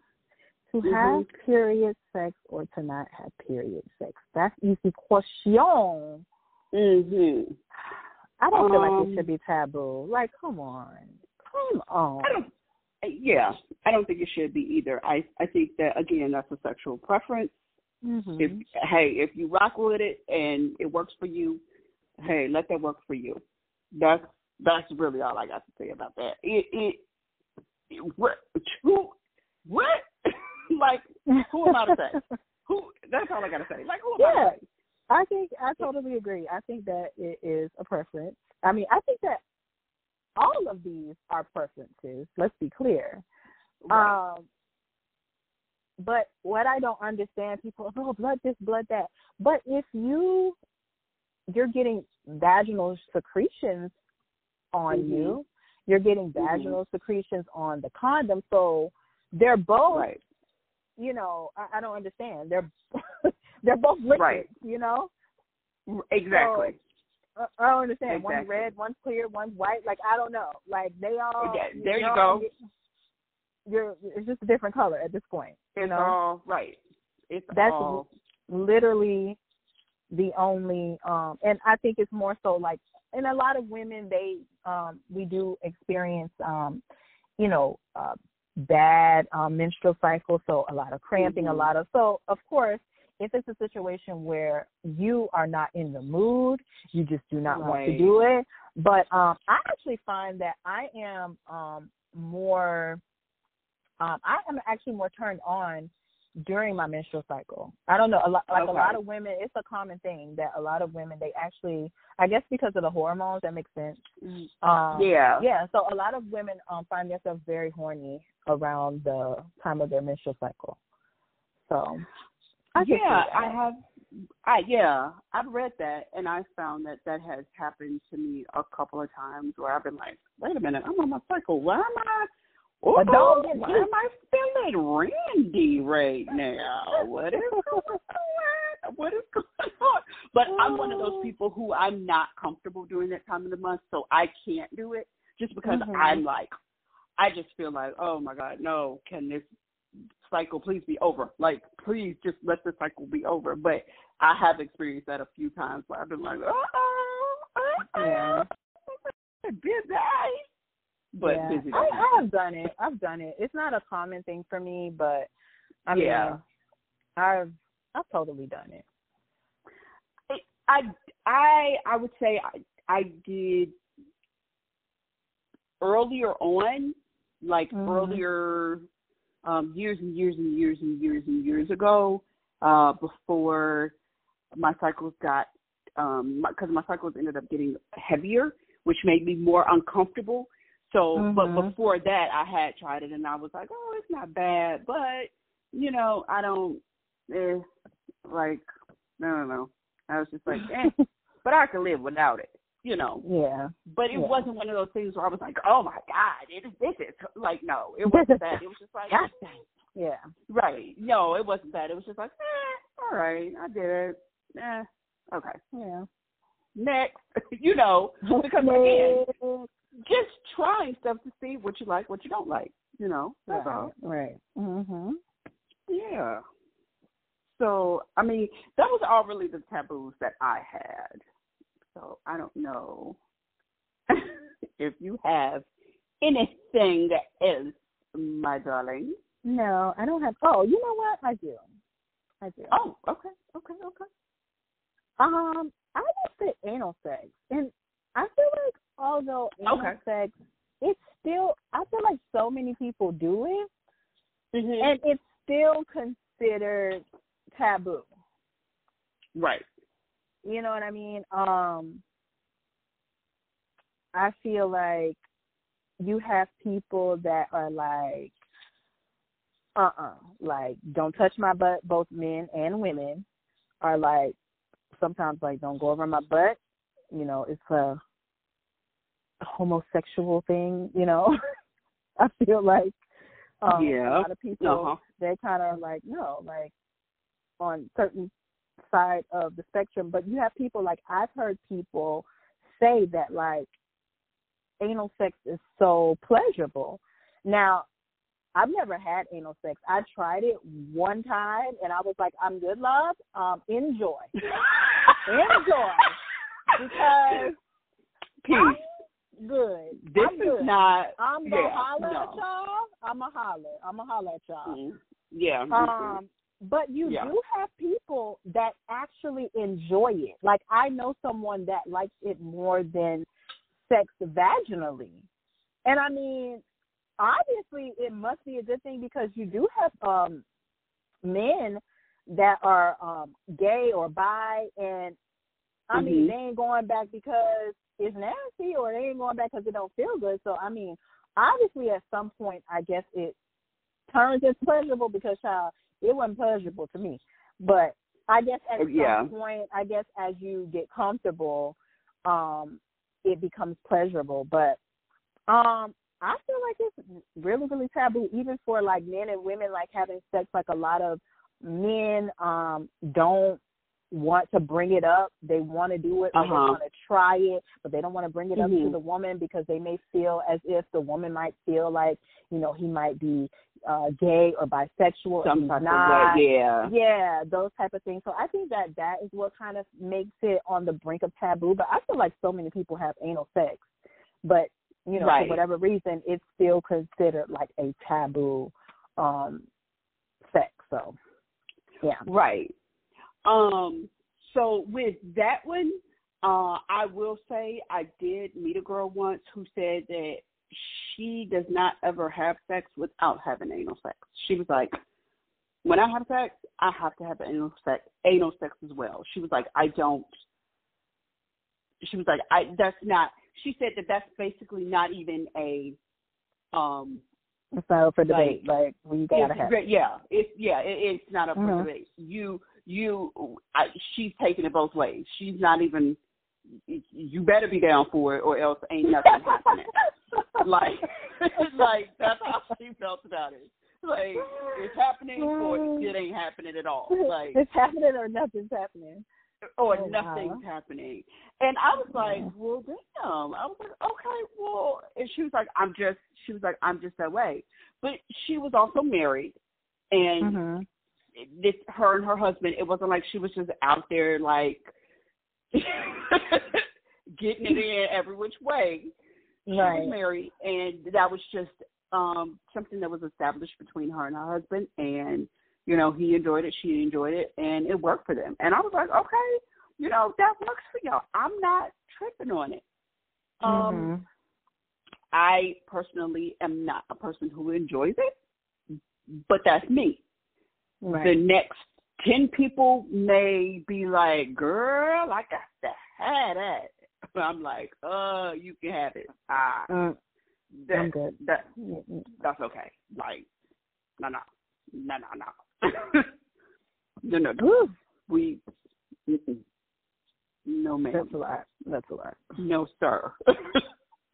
To Mhm. have period sex or to not have period sex. That's easy question. Mhm. I don't feel like Um, it should be taboo. Like, come on, come on. I don't. Yeah, I don't think it should be either. I I think that again, that's a sexual preference. Mhm. If hey, if you rock with it and it works for you, hey, let that work for you. That's that's really all I got to say about that. It it, it what who what like who am I to say? Who that's all I gotta say. Like who am I Yeah. to say? I think I totally agree. I think that it is a preference. I mean, I think that all of these are preferences. Let's be clear. Right. Um, but what I don't understand, people, oh, blood this, blood that. But if you you're getting vaginal secretions on Mhm. you, you're getting Mhm. vaginal secretions on the condom, so they're both. right. You know, I, I don't understand. They're they're both liquids. Right. You know. Exactly. I I don't understand. One's red, one's clear, one's white. Like I don't know. Like they all. Yeah, there you they're go. all- You're. It's just a different color at this point. You It's know. all right. It's That's all literally the only. Um, and I think it's more so like, and a lot of women they um we do experience um, you know, uh, bad um, menstrual cycle, so a lot of cramping, a Mhm. lot of so of course if it's a situation where you are not in the mood, you just do not want to do it. But um I actually find that I am um more um I am actually more turned on during my menstrual cycle. I don't know, a lot like a lot of women it's a common thing that a lot of women they actually I guess because of the hormones that makes sense. Um yeah. yeah, so a lot of women um find themselves very horny around the time of their menstrual cycle. So I yeah. I have. I yeah, I've read that, and I found that that has happened to me a couple of times where I've been like, "Wait a minute, I'm on my cycle. Why am I? Oh, But don't get why am I feeling randy right now? What is going on? What is going on?" But I'm one of those people who I'm not comfortable during that time of the month, so I can't do it just because Mhm. I'm like, I just feel like, oh my god, no, can this cycle please be over? Like, please just let the cycle be over. But I have experienced that a few times where I've been like, oh, oh, oh, Yeah. busy. But yeah. busy. I, I have done it. I've done it. It's not a common thing for me, but I mean Yeah. I've I've totally done it. I I I would say I I did earlier on, like Mhm. earlier um years and years and years and years and years ago, uh before my cycles got um because my, cycles ended up getting heavier, which made me more uncomfortable. So, but Mhm. before that, I had tried it and I was like, oh, it's not bad, but you know, I don't, eh, like, no, no, no. I was just like, eh, but I can live without it, you know. yeah. But it Yeah. wasn't one of those things where I was like, oh my god, it is this is like no, it wasn't that. It was just like, God dang. Yeah. right, no, it wasn't that. It was just like, eh, all right, I did it. Eh, okay, Yeah. next, you know, because again, just trying stuff to see what you like, what you don't like, you know. That's right. all. Right. Mhm. Yeah. So, I mean, that was all really the taboos that I had. So, I don't know if you have anything else, my darling. No, I don't have oh, you know what? I do. I do. Oh, okay, okay, okay. Um, I would say anal sex. And I feel like although anal sex it's still I feel like so many people do it Mm-hmm. and it's still considered taboo. right. You know what I mean? Um I feel like you have people that are like uh uh like don't touch my butt, both men and women are like sometimes like don't go over my butt. You know, it's a homosexual thing, you know. I feel like um Yeah. a lot of people Uh-huh. they kind of like no like on certain side of the spectrum but you have people like i've heard people say that like anal sex is so pleasurable now i've never had anal sex i tried it one time and i was like i'm good love um enjoy enjoy because Peace. Good This I'm is good. not. i'm gonna yeah, holler no. at y'all i'm a holler i'm a holler at y'all Mhm. Yeah. um, but you Yeah. do have people that actually enjoy it. Like I know someone that likes it more than sex vaginally. And I mean, obviously it must be a good thing because you do have um men that are um gay or bi and I mm-hmm. mean they ain't going back because it's nasty or they ain't going back because it don't feel good. So I mean, obviously at some point I guess it turns into pleasurable because child, it wasn't pleasurable to me. But I guess at some yeah. point I guess as you get comfortable, um, it becomes pleasurable. But um I feel like it's really, really taboo, even for like men and women like having sex. Like a lot of men um don't want to bring it up. They want to do it uh-huh. they want to try it, but they don't want to bring it mm-hmm. up to the woman because they may feel as if the woman might feel like, you know, he might be uh gay or bisexual Some type not. Of way, yeah. Yeah, those type of things. So I think that that is what kind of makes it on the brink of taboo. But I feel like so many people have anal sex, but you know, right. for whatever reason, it's still considered like a taboo um sex. So yeah. Right. Um, so with that one, uh, I will say I did meet a girl once who said that she does not ever have sex without having anal sex. She was like, when I have sex, I have to have anal sex, anal sex as well. She was like, I don't. She was like, I. That's not. She said that that's basically not even a. Um, it's not up for debate. Like, like we gotta have. Yeah, it's yeah, it, it's not up mm-hmm. for debate. You you, I, she's taking it both ways. She's not even. You better be down for it, or else ain't nothing happening. like, like that's how she felt about it. Like it's happening, or it ain't happening at all. Like it's happening, or nothing's happening or oh, nothing's wow. happening. And I was like, well, damn. I was like, okay, well. And she was like, I'm just. She was like, I'm just that way. But she was also married, and mm-hmm. This her and her husband. It wasn't like she was just out there like getting it in every which way. She right. was married, and that was just um something that was established between her and her husband, and you know, he enjoyed it, she enjoyed it, and it worked for them. And I was like, okay, you know, that works for y'all. I'm not tripping on it. Um, mm-hmm. I personally am not a person who enjoys it, but that's me. Right. The next ten people may be like, "Girl, I got to have that." But I'm like, "Uh, you can have it." Ah, mm, that, I'm good. That that's okay. Like, no, no, no, no, no. no, no, no. We, mm-mm. no, ma'am. That's a lot. That's a lot. No, sir.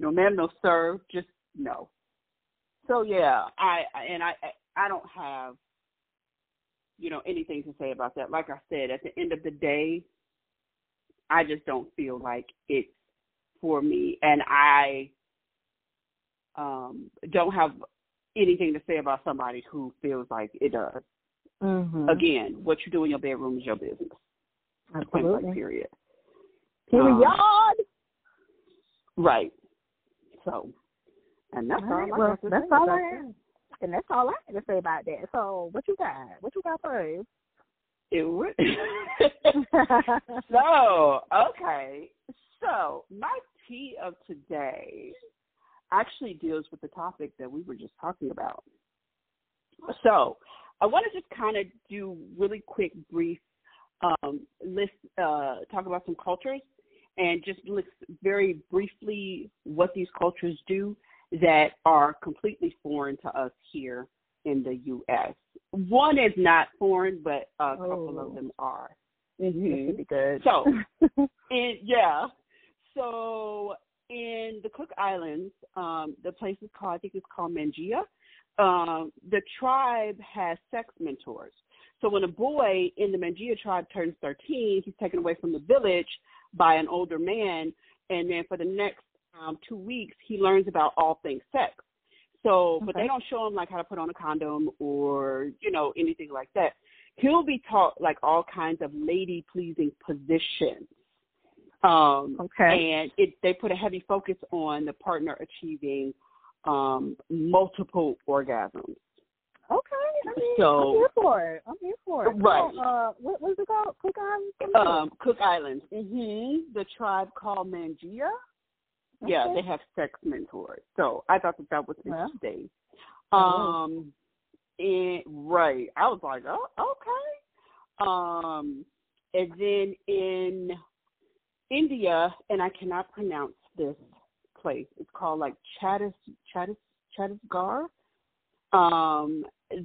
no, ma'am. No, sir. Just no. So yeah, I and I I don't have you know anything to say about that. Like I said, at the end of the day, I just don't feel like it's for me, and I um don't have anything to say about somebody who feels like it does. Mm-hmm. Again, what you do in your bedroom is your business. Absolutely. Period. Period. Um, right. So, and that's all, right, well, that's all I have. And that's all I have to say about that. So, what you got? What you got first? It would. so, okay. So, my tea of today actually deals with the topic that we were just talking about. So, I want to just kind of do really quick, brief um, list, uh, talk about some cultures, and just list very briefly what these cultures do that are completely foreign to us here in the U.S. One is not foreign, but a couple Oh. of them are. This would be good. So, in, yeah. So in the Cook Islands, um, the place is called, I think it's called Mangia. Um, the tribe has sex mentors. So when a boy in the Mangia tribe turns 13, he's taken away from the village by an older man, and then for the next um, two weeks, he learns about all things sex. So, but Okay. they don't show him like how to put on a condom or you know anything like that. He'll be taught like all kinds of lady pleasing positions. Um, Okay. and it they put a heavy focus on the partner achieving um, multiple orgasms. Okay. I mean, So- I'm here for it. I'm here for it. Right. So, uh, what was it called? Cook Islands. Um, Cook Islands. hmm The tribe called Mangia. Yeah, Okay. they have sex mentors. So I thought that that was Wow. interesting. That Um, and right, I was like, oh, okay. Um, and then in India, and I cannot pronounce this place. It's called like Chattis Chattis Chhattisgarh. Um,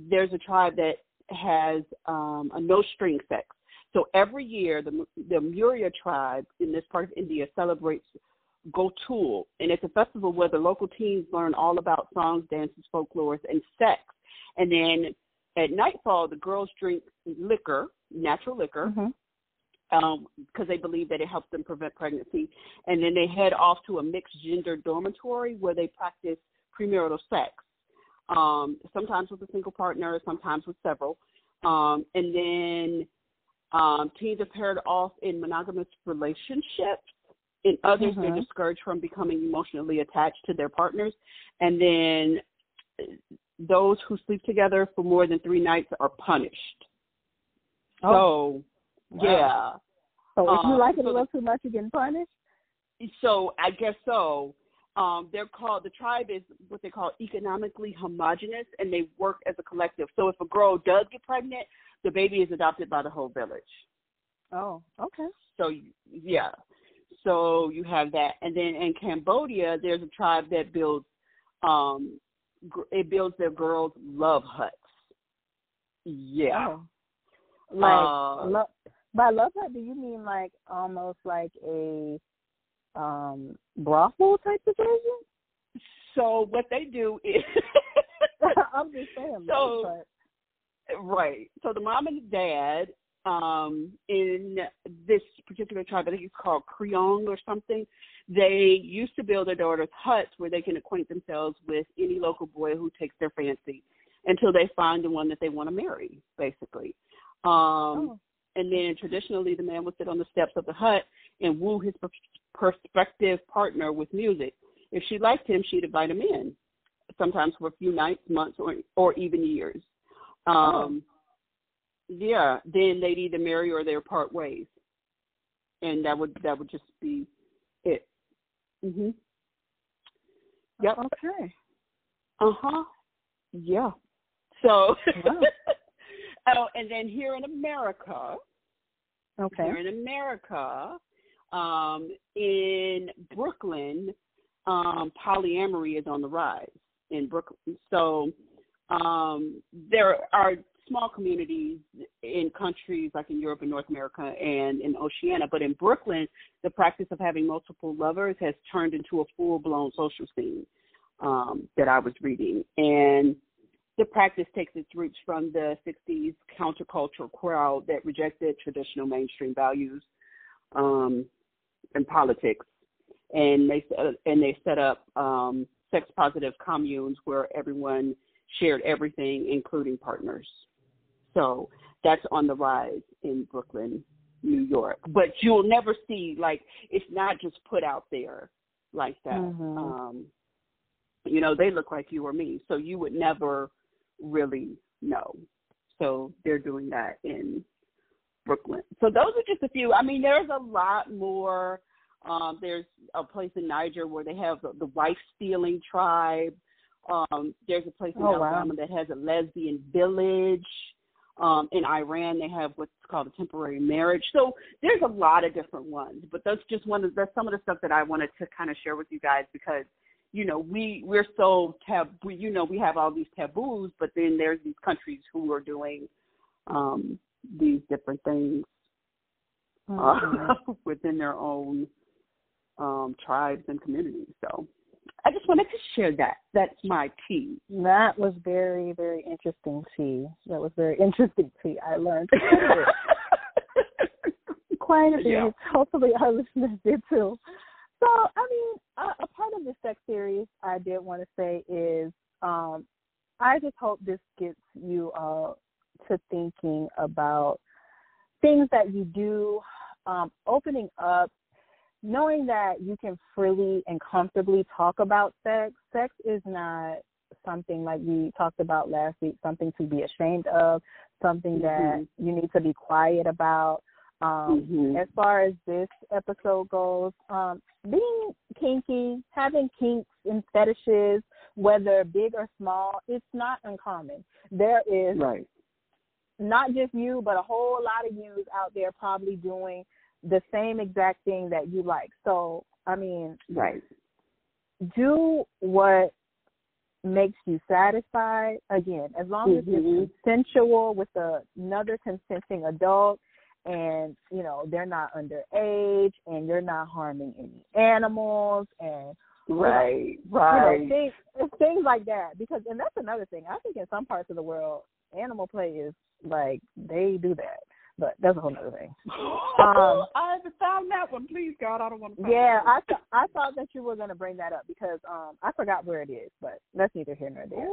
there's a tribe that has um, a no string sex. So every year, the the Muria tribe in this part of India celebrates Gotul, and it's a festival where the local teens learn all about songs, dances, folklore, and sex. And then at nightfall, the girls drink liquor, natural liquor, Mhm. um, because they believe that it helps them prevent pregnancy. And then they head off to a mixed gender dormitory where they practice premarital sex, um, sometimes with a single partner, sometimes with several. Um, and then um, teens are paired off in monogamous relationships. In others, they're Mhm. discouraged from becoming emotionally attached to their partners. And then those who sleep together for more than three nights are punished. Oh, So, wow. yeah. So if you um, like it so a little too much, you're getting punished. So I guess so. Um, they're called the tribe is what they call economically homogenous, and they work as a collective. So if a girl does get pregnant, the baby is adopted by the whole village. Oh, okay. So yeah, so you have that, and then in Cambodia, there's a tribe that builds, um, it builds their girls love huts. Yeah. Oh. Like Uh, lo- by love hut, do you mean like almost like a um brothel type of situation? So what they do is, I'm just saying. So- right. So the mom and the dad, um, in this particular tribe, I think it's called Kreung or something. They used to build their daughters huts where they can acquaint themselves with any local boy who takes their fancy until they find the one that they want to marry, basically. Um, oh. and then traditionally, the man would sit on the steps of the hut and woo his per- prospective partner with music. If she liked him, she'd invite him in, sometimes for a few nights, months, or or even years. Um, Yeah, then they'd either marry or they'd part ways, and that would that would just be it. Mhm. Yep. Okay. Uh huh. Yeah. So. Wow. oh, and then here in America, Okay. here in America, um, in Brooklyn, um, polyamory is on the rise in Brooklyn. So um, there are small communities in countries like in Europe and North America and in Oceania, but in Brooklyn, the practice of having multiple lovers has turned into a full blown social scene um, that I was reading. And the practice takes its roots from the 60s countercultural crowd that rejected traditional mainstream values um, and politics, and they set, and they set up um, sex positive communes where everyone shared everything, including partners. So that's on the rise in Brooklyn, New York. But you'll never see like it's not just put out there like that. Mhm. Um, you know, they look like you or me, so you would never really know. So they're doing that in Brooklyn. So those are just a few. I mean, there's a lot more. Um, there's a place in Niger where they have the, the wife stealing tribe. Um, there's a place in Oh, wow. Alabama that has a lesbian village. Um, in Iran, they have what's called a temporary marriage. So there's a lot of different ones, but that's just one of that's some of the stuff that I wanted to kind of share with you guys because you know we we're so tab we, you know we have all these taboos, but then there's these countries who are doing um, these different things uh, within their own um, tribes and communities. So I just wanted to share that. That's my tea. That was very, very interesting tea. That was very interesting tea. I learned quite a bit. Quite a bit. Yeah. Hopefully our listeners did too. So, I mean, a, a part of this sex series I did want to say is um, I just hope this gets you uh, to thinking about things that you do, um, opening up, knowing that you can freely and comfortably talk about sex. Sex is not something like we talked about last week, something to be ashamed of, something that Mhm. you need to be quiet about. Um, Mhm. As far as this episode goes, um, being kinky, having kinks and fetishes, whether big or small, it's not uncommon. There is Right. not just you, but a whole lot of yous out there probably doing the same exact thing that you like. So, I mean, right. Do what makes you satisfied. Again, as long mm-hmm. as it's mm-hmm. consensual with another consenting adult and, you know, they're not underage and you're not harming any animals and Right, know, right. You know, things, things like that. Because and that's another thing. I think in some parts of the world animal play is like they do that. But that's a whole other thing. Um, I haven't found that one. Please, God, I don't want to. yeah, I th- I thought that you were going to bring that up because um I forgot where it is, but that's neither here nor there.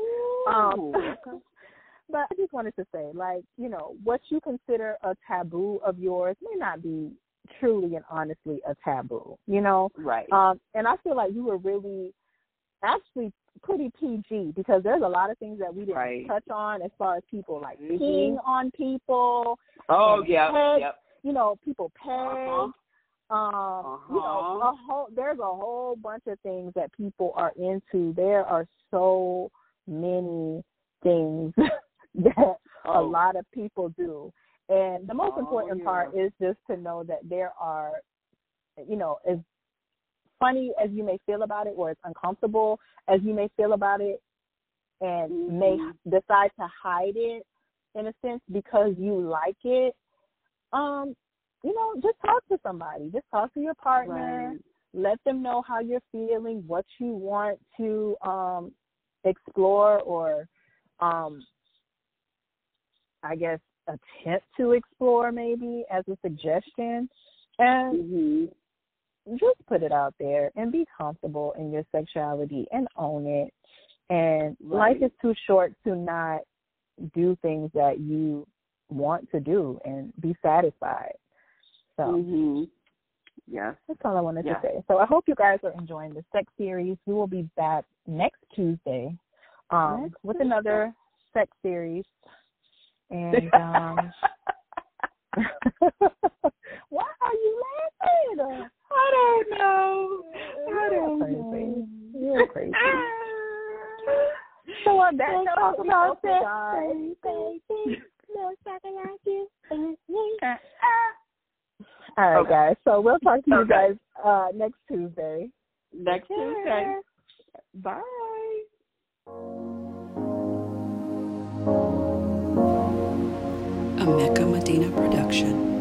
Um, but I just wanted to say, like, you know, what you consider a taboo of yours may not be truly and honestly a taboo. You know, right? Um, and I feel like you were really actually pretty PG because there's a lot of things that we didn't right. touch on as far as people like mm-hmm. peeing on people. Oh yeah, yep. You know, people peg. Uh-huh. Um, uh-huh. you know, a whole there's a whole bunch of things that people are into. There are so many things that oh. a lot of people do. And the most oh, important yeah. part is just to know that there are you know, as funny as you may feel about it or as uncomfortable as you may feel about it and mm-hmm. may decide to hide it in a sense because you like it, um, you know, just talk to somebody. Just talk to your partner. Right. Let them know how you're feeling, what you want to um explore or um I guess attempt to explore maybe as a suggestion. And mm-hmm just put it out there and be comfortable in your sexuality and own it. And right. life is too short to not do things that you want to do and be satisfied. So mm-hmm. yes, that's all I wanted yes. to say. So I hope you guys are enjoying the sex series. We will be back next Tuesday um, next with Tuesday. another sex series. And um, why are you laughing? I don't know. I don't crazy. know. You're crazy. so on that Let's note, talk we about hope you guys. baby. All right, Okay. guys. So we'll talk to you Okay. guys uh, next Tuesday. Next Take Tuesday. care. Bye. A Mecca Medina production.